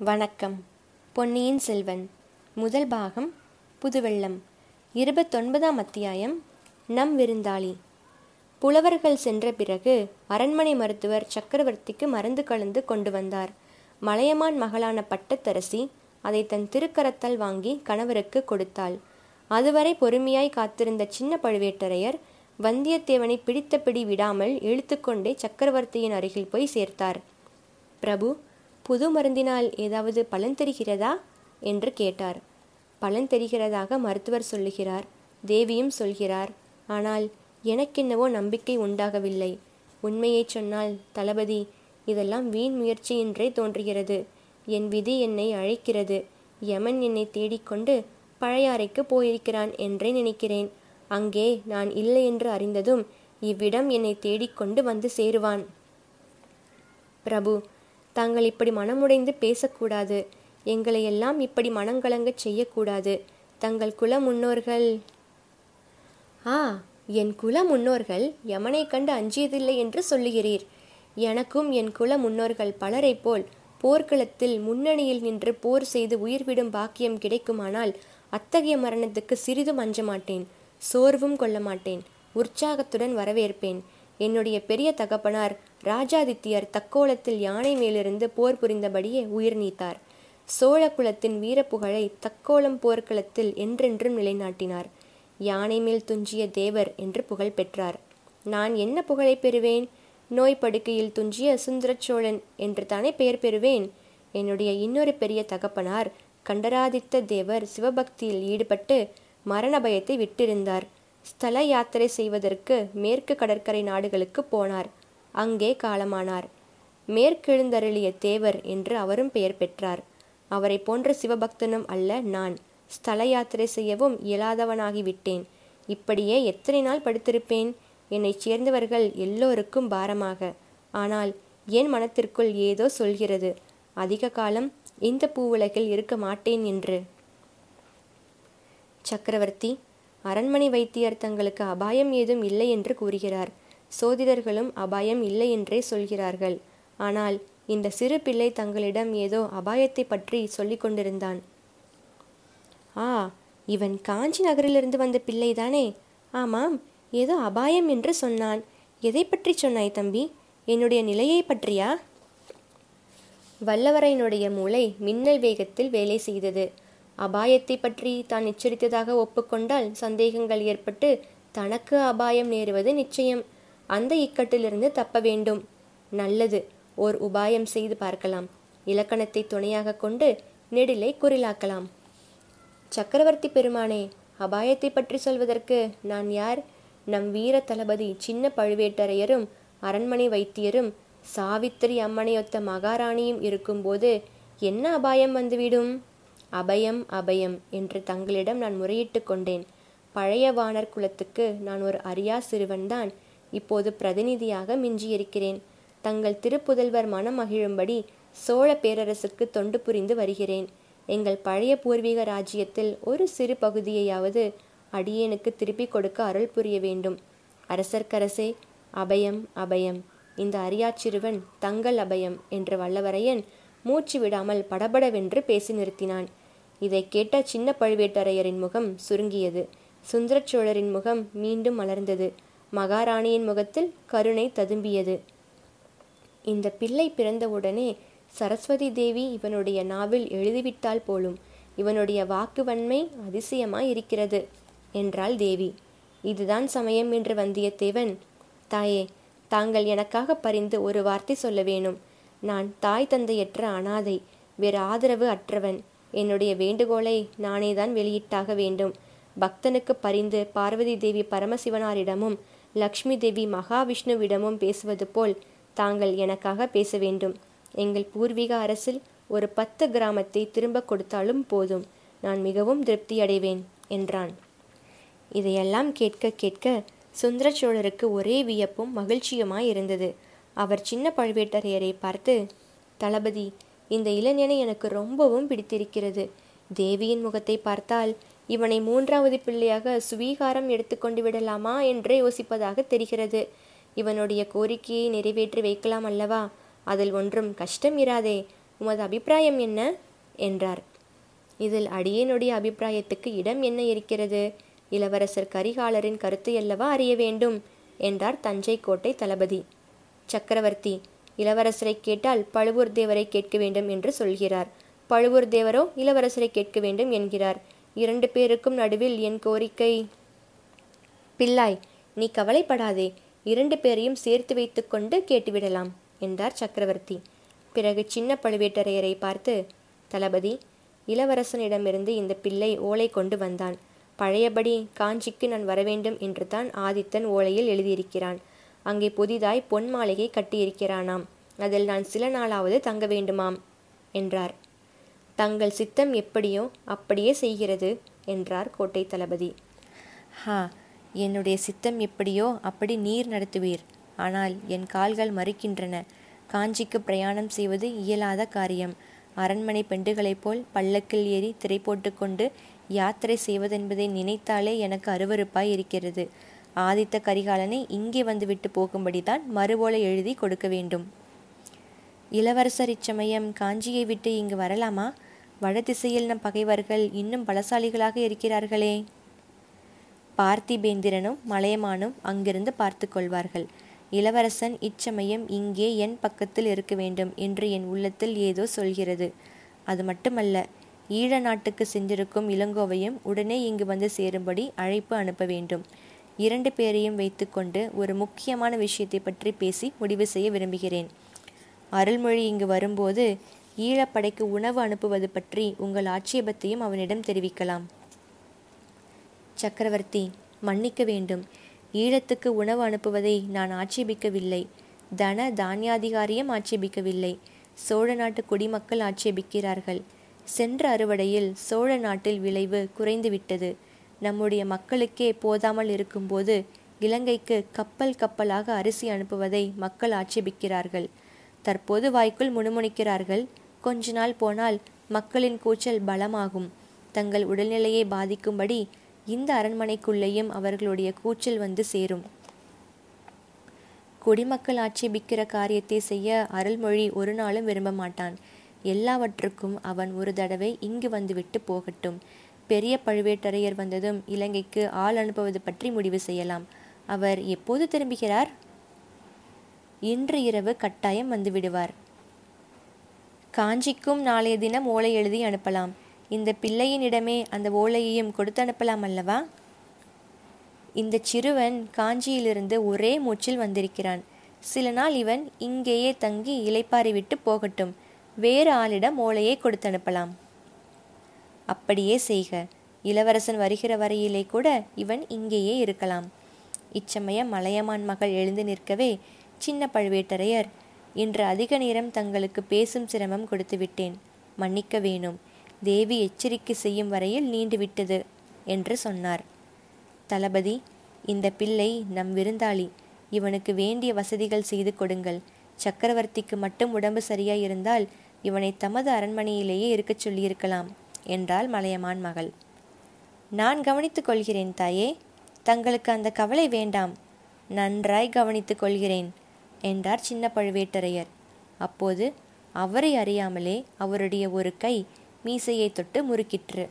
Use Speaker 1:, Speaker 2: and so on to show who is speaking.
Speaker 1: வணக்கம். பொன்னியின் செல்வன். முதல் பாகம் புதுவெள்ளம். இருபத்தொன்பதாம் அத்தியாயம் நம் விருந்தாளி. புலவர்கள் சென்ற பிறகு அரண்மனை மருத்துவர் சக்கரவர்த்திக்கு மருந்து கலந்து கொண்டு வந்தார். மலையமான் மகளான பட்டத்தரசி அதை தன் திருக்கரத்தால் வாங்கி கணவருக்கு கொடுத்தாள். அதுவரை பொறுமையாய் காத்திருந்த சின்ன பழுவேட்டரையர் வந்தியத்தேவனை பிடித்தபடி விடாமல் இழுத்துக்கொண்டே சக்கரவர்த்தியின் அருகில் போய் சேர்த்தார். பிரபு புது மருந்தினால் ஏதாவது பலன் தெரிகிறதா? என்று கேட்டார். பலன் தெரிகிறதாக மருத்துவர் சொல்லுகிறார். தேவியும் சொல்கிறார். ஆனால் எனக்கென்னவோ நம்பிக்கை உண்டாகவில்லை. உண்மையை சொன்னால் தளபதி இதெல்லாம் வீண் முயற்சி என்றே தோன்றுகிறது. என் விதி என்னை அழைக்கிறது. யமன் என்னை தேடிக்கொண்டு பழையாறைக்கு போயிருக்கிறான் என்றே நினைக்கிறேன். அங்கே நான் இல்லை என்று அறிந்ததும் இவ்விடம் என்னை தேடிக்கொண்டு வந்து சேருவான். பிரபு தாங்கள் இப்படி மனமுடைந்து பேசக்கூடாது. எங்களை எல்லாம் இப்படி மனங்கலங்கச் செய்யக்கூடாது. தங்கள் குல முன்னோர்கள். ஆ என் குல முன்னோர்கள் யமனை கண்டு அஞ்சியதில்லை என்று சொல்லுகிறீர். எனக்கும் என் குல முன்னோர்கள் பலரை போல் போர்க்களத்தில் முன்னணியில் நின்று போர் செய்து உயிர்விடும் பாக்கியம் கிடைக்குமானால் அத்தகைய மரணத்துக்கு சிறிதும் அஞ்ச மாட்டேன் சோர்வும் கொள்ள மாட்டேன் உற்சாகத்துடன் வரவேற்பேன். என்னுடைய பெரிய தகப்பனார் ராஜாதித்யர் தக்கோலத்தில் யானை மேலிருந்து போர் புரிந்தபடியே உயிர் நீத்தார். சோழ குலத்தின் வீரப்புகழை தக்கோலம் போர்க்களத்தில் என்றென்றும் நிலைநாட்டினார். யானை மேல் துஞ்சிய தேவர் என்று புகழ் பெற்றார். நான் என்ன புகழை பெறுவேன்? நோய் படுக்கையில் துஞ்சிய சுந்தர சோழன் என்று தானே பெயர் பெறுவேன்? என்னுடைய இன்னொரு பெரிய தகப்பனார் கண்டராதித்த தேவர் சிவபக்தியில் ஈடுபட்டு மரண பயத்தை விட்டிருந்தார். ஸ்தல யாத்திரை செய்வதற்கு மேற்கு கடற்கரை நாடுகளுக்கு போனார். அங்கே காலமானார். மேற்கெழுந்தருளிய தேவர் என்று அவரும் பெயர் பெற்றார். அவரை போன்ற சிவபக்தனும் அல்ல நான். ஸ்தல யாத்திரை செய்யவும் இயலாதவனாகிவிட்டேன். இப்படியே எத்தனை நாள் படுத்திருப்பேன்? என்னை சேர்ந்தவர்கள் எல்லோருக்கும் பாரமாக. ஆனால் என் மனத்திற்குள் ஏதோ சொல்கிறது? அதிக காலம் இந்த பூவுலகில் இருக்க மாட்டேன் என்று. சக்கரவர்த்தி அரண்மனை வைத்தியர் தங்களுக்கு அபாயம் ஏதும் இல்லை என்று கூறுகிறார். சோதிடர்களும் அபாயம் இல்லை என்றே சொல்கிறார்கள். ஆனால் இந்த சிறு பிள்ளை தங்களிடம் ஏதோ அபாயத்தை பற்றி சொல்லிக் கொண்டிருந்தான். ஆ இவன் காஞ்சி நகரிலிருந்து வந்த பிள்ளைதானே? ஆமாம் ஏதோ அபாயம் என்று சொன்னான். எதை பற்றி சொன்னாய் தம்பி? என்னுடைய நிலையை பற்றியா? வல்லவரையனுடைய மூளை மின்னல் வேகத்தில் வேலை செய்தது. அபாயத்தை பற்றி தான் எச்சரித்ததாக ஒப்புக்கொண்டால் சந்தேகங்கள் ஏற்பட்டு தனக்கு அபாயம் நேருவது நிச்சயம். அந்த இக்கட்டிலிருந்து தப்ப வேண்டும். நல்லது ஓர் உபாயம் செய்து பார்க்கலாம். இலக்கணத்தை துணையாக கொண்டு நெடிலை குறிலாக்கலாம். சக்கரவர்த்தி பெருமானே அபாயத்தை பற்றி சொல்வதற்கு நான் யார்? நம் வீர தளபதி சின்ன பழுவேட்டரையரும் அரண்மனை வைத்தியரும் சாவித்திரி அம்மனையொத்த மகாராணியும் இருக்கும்போது என்ன அபாயம் வந்துவிடும்? அபயம் அபயம் என்று தங்களிடம் நான் முறையிட்டு கொண்டேன். பழைய வானர் குலத்துக்கு நான் ஒரு அரியா சிறுவன்தான். இப்போது பிரதிநிதியாக மிஞ்சியிருக்கிறேன். தங்கள் திருப்புதல்வர் மனம் மகிழும்படி சோழ பேரரசுக்கு தொண்டு புரிந்து வருகிறேன். எங்கள் பழைய பூர்வீக ராஜ்யத்தில் ஒரு சிறு பகுதியையாவது அடியேனுக்கு திருப்பிக் கொடுக்க அருள் புரிய வேண்டும். அரசர்க்கரசே அபயம் அபயம். இந்த அரியாச்சிறுவன் தங்கள் அபயம் என்று வல்லவரையன் மூச்சு விடாமல் படபடவென்று பேசி நிறுத்தினான். இதை கேட்ட சின்ன பழுவேட்டரையரின் முகம் சுருங்கியது. சுந்தரச்சோழரின் முகம் மீண்டும் மலர்ந்தது. மகாராணியின் முகத்தில் கருணை ததும்பியது. இந்த பிள்ளை பிறந்தவுடனே சரஸ்வதி தேவி இவனுடைய நாவில் எழுதிவிட்டால் போலும் இவனுடைய வாக்கு வன்மை அதிசயமாய் இருக்கிறது என்றாள் தேவி. இதுதான் சமயம் என்று வந்தியத்தேவன். தாயே தாங்கள் எனக்காக பரிந்து ஒரு வார்த்தை சொல்ல வேணும். நான் தாய் தந்தையற்ற அனாதை வேறு ஆதரவு அற்றவன். என்னுடைய வேண்டுகோளை நானே தான் வெளியிட்டாக வேண்டும். பக்தனுக்கு பரிந்து பார்வதி தேவி பரமசிவனாரிடமும் லக்ஷ்மி தேவி மகாவிஷ்ணுவிடமும் பேசுவது போல் தாங்கள் எனக்காக பேச வேண்டும். எங்கள் பூர்வீக அரசில் ஒரு பத்து கிராமத்தை திரும்ப கொடுத்தாலும் போதும். நான் மிகவும் திருப்தியடைவேன் என்றான். இதையெல்லாம் கேட்க கேட்க சுந்தர சோழருக்கு ஒரே வியப்பும் மகிழ்ச்சியுமாய் இருந்தது. அவர் சின்ன பழுவேட்டரையரை பார்த்து தளபதி இந்த இளைஞனை எனக்கு ரொம்பவும் பிடித்திருக்கிறது. தேவியின் முகத்தை பார்த்தால் இவனை மூன்றாவது பிள்ளையாக சுவீகாரம் எடுத்துக்கொண்டு விடலாமா என்று யோசிப்பதாக தெரிகிறது. இவனுடைய கோரிக்கையை நிறைவேற்றி வைக்கலாம் அல்லவா? அதில் ஒன்றும் கஷ்டம் இராதே. உமது அபிப்பிராயம் என்ன? என்றார். இதில் அடியேனுடைய அபிப்பிராயத்துக்கு இடம் என்ன இருக்கிறது? இளவரசர் கரிகாலரின் கருத்து அல்லவா அறிய வேண்டும்? என்றார் தஞ்சை கோட்டை தளபதி. சக்கரவர்த்தி இளவரசரை கேட்டால் பழுவூர் தேவரை கேட்க வேண்டும் என்று சொல்கிறார். பழுவூர் தேவரோ இளவரசரை கேட்க வேண்டும் என்கிறார். இரண்டு பேருக்கும் நடுவில் என் கோரிக்கை. பிள்ளாய் நீ கவலைப்படாதே. இரண்டு பேரையும் சேர்த்து வைத்துக்கொண்டு கேட்டுவிடலாம் என்றார் சக்கரவர்த்தி. பிறகு சின்ன பழுவேட்டரையரை பார்த்து தளபதி இளவரசனிடமிருந்து இந்த பிள்ளை ஓலை கொண்டு வந்தான். பழையபடி காஞ்சிக்கு நான் வரவேண்டும் என்று தான் ஆதித்தன் ஓலையில் எழுதியிருக்கிறான். அங்கே புதிதாய் பொன் மாளிகை கட்டியிருக்கிறானாம். அதில் நான் சில நாளாவது தங்க வேண்டுமாம் என்றார். தங்கள் சித்தம் எப்படியோ அப்படியே செய்கிறது என்றார் கோட்டை தளபதி. ஹா என்னுடைய சித்தம் எப்படியோ அப்படி நீர் நடத்துவீர். ஆனால் என் கால்கள் மறுக்கின்றன. காஞ்சிக்கு பிரயாணம் செய்வது இயலாத காரியம். அரண்மனை பெண்டுகளைப் போல் பல்லக்கில் ஏறி திரை போட்டுக்கொண்டு யாத்திரை செய்வதென்பதை நினைத்தாலே எனக்கு அருவறுப்பாய் இருக்கிறது. ஆதித்த கரிகாலனை இங்கே வந்துவிட்டு போகும்படிதான் மறுபோல எழுதி கொடுக்க வேண்டும். இளவரசர் இச்சமயம் காஞ்சியை விட்டு இங்கு வரலாமா? வடதிசையில் நம் பகைவர்கள் இன்னும் பலசாலிகளாக இருக்கிறார்களே. பார்த்திபேந்திரனும் மலையமானும் அங்கிருந்து பார்த்து கொள்வார்கள். இளவரசன் இச்சமயம் இங்கே என் பக்கத்தில் இருக்க வேண்டும் என்று என் உள்ளத்தில் ஏதோ சொல்கிறது. அது மட்டுமல்ல ஈழ நாட்டுக்கு சென்றிருக்கும் இளங்கோவையும் உடனே இங்கு வந்து சேரும்படி அழைப்பு அனுப்ப வேண்டும். இரண்டு பேரையும் வைத்துக்கொண்டு ஒரு முக்கியமான விஷயத்தை பற்றி பேசி முடிவு செய்ய விரும்புகிறேன். அருள்மொழி இங்கு வரும்போது ஈழப்படைக்கு உணவு அனுப்புவது பற்றி உங்கள் ஆட்சேபத்தையும் அவனிடம் தெரிவிக்கலாம். சக்கரவர்த்தி மன்னிக்க வேண்டும். ஈழத்துக்கு உணவு அனுப்புவதை நான் ஆட்சேபிக்கவில்லை. தன தானியாதிகாரியும் ஆட்சேபிக்கவில்லை. சோழ நாட்டு குடிமக்கள் ஆட்சேபிக்கிறார்கள். சென்ற அறுவடையில் சோழ நாட்டில் விளைவு குறைந்துவிட்டது. நம்முடைய மக்களுக்கே போதாமல் இருக்கும்போது இலங்கைக்கு கப்பல் கப்பலாக அரிசி அனுப்புவதை மக்கள் ஆட்சேபிக்கிறார்கள். தற்போது வாய்க்குள் முணுமுணுக்கிறார்கள். கொஞ்ச நாள் போனால் மக்களின் கூச்சல் பலமாகும். தங்கள் உடல்நிலையை பாதிக்கும்படி இந்த அரண்மனைக்குள்ளேயும் அவர்களுடைய கூச்சல் வந்து சேரும். குடிமக்கள் ஆட்சேபிக்கிற காரியத்தை செய்ய அருள்மொழி ஒரு நாளும் விரும்ப மாட்டான். எல்லாவற்றுக்கும் அவன் ஒரு தடவை இங்கு வந்துவிட்டு போகட்டும். பெரிய பழுவேட்டரையர் வந்ததும் இலங்கைக்கு ஆள் அனுப்புவது பற்றி முடிவு செய்யலாம். அவர் எப்போது திரும்புகிறார்? இன்று இரவு கட்டாயம் வந்து விடுவார். காஞ்சிக்கும் நாளைய தினம் ஓலை எழுதி அனுப்பலாம். இந்த பிள்ளையினிடமே அந்த ஓலையையும் கொடுத்து அனுப்பலாம் அல்லவா? இந்த சிறுவன் காஞ்சியிலிருந்து ஒரே மூச்சில் வந்திருக்கிறான். சில நாள் இவன் இங்கேயே தங்கி இலைப்பாரி விட்டு போகட்டும். வேறு ஆளிடம் ஓலையை கொடுத்து அனுப்பலாம். அப்படியே செய்க. இளவரசன் வருகிற வரையிலே கூட இவன் இங்கேயே இருக்கலாம். இச்சமயம் மலையமான் மகள் எழுந்து நிற்கவே சின்ன பழுவேட்டரையர் இன்று அதிக நேரம் தங்களுக்கு பேசும் சிரமம் கொடுத்து விட்டேன். மன்னிக்க வேணும். தேவி எச்சரிக்கை செய்யும் வரையில் நீண்டுவிட்டது என்று சொன்னார். தளபதி இந்த பிள்ளை நம் விருந்தாளி. இவனுக்கு வேண்டிய வசதிகள் செய்து கொடுங்கள். சக்கரவர்த்திக்கு மட்டும் உடம்பு சரியாயிருந்தால் இவனை தமது அரண்மனையிலேயே இருக்கச் சொல்லியிருக்கலாம். என்றாள் மலையமான் மகள். நான் கவனித்துக் கொள்கிறேன் தாயே. தங்களுக்கு அந்த கவலை வேண்டாம். நன்றாய் கவனித்துக் கொள்கிறேன் என்றார் சின்ன பழுவேட்டரையர். அப்போது அவரை அறியாமலே அவருடைய ஒரு கை மீசையை தொட்டு முறுக்கிற்று.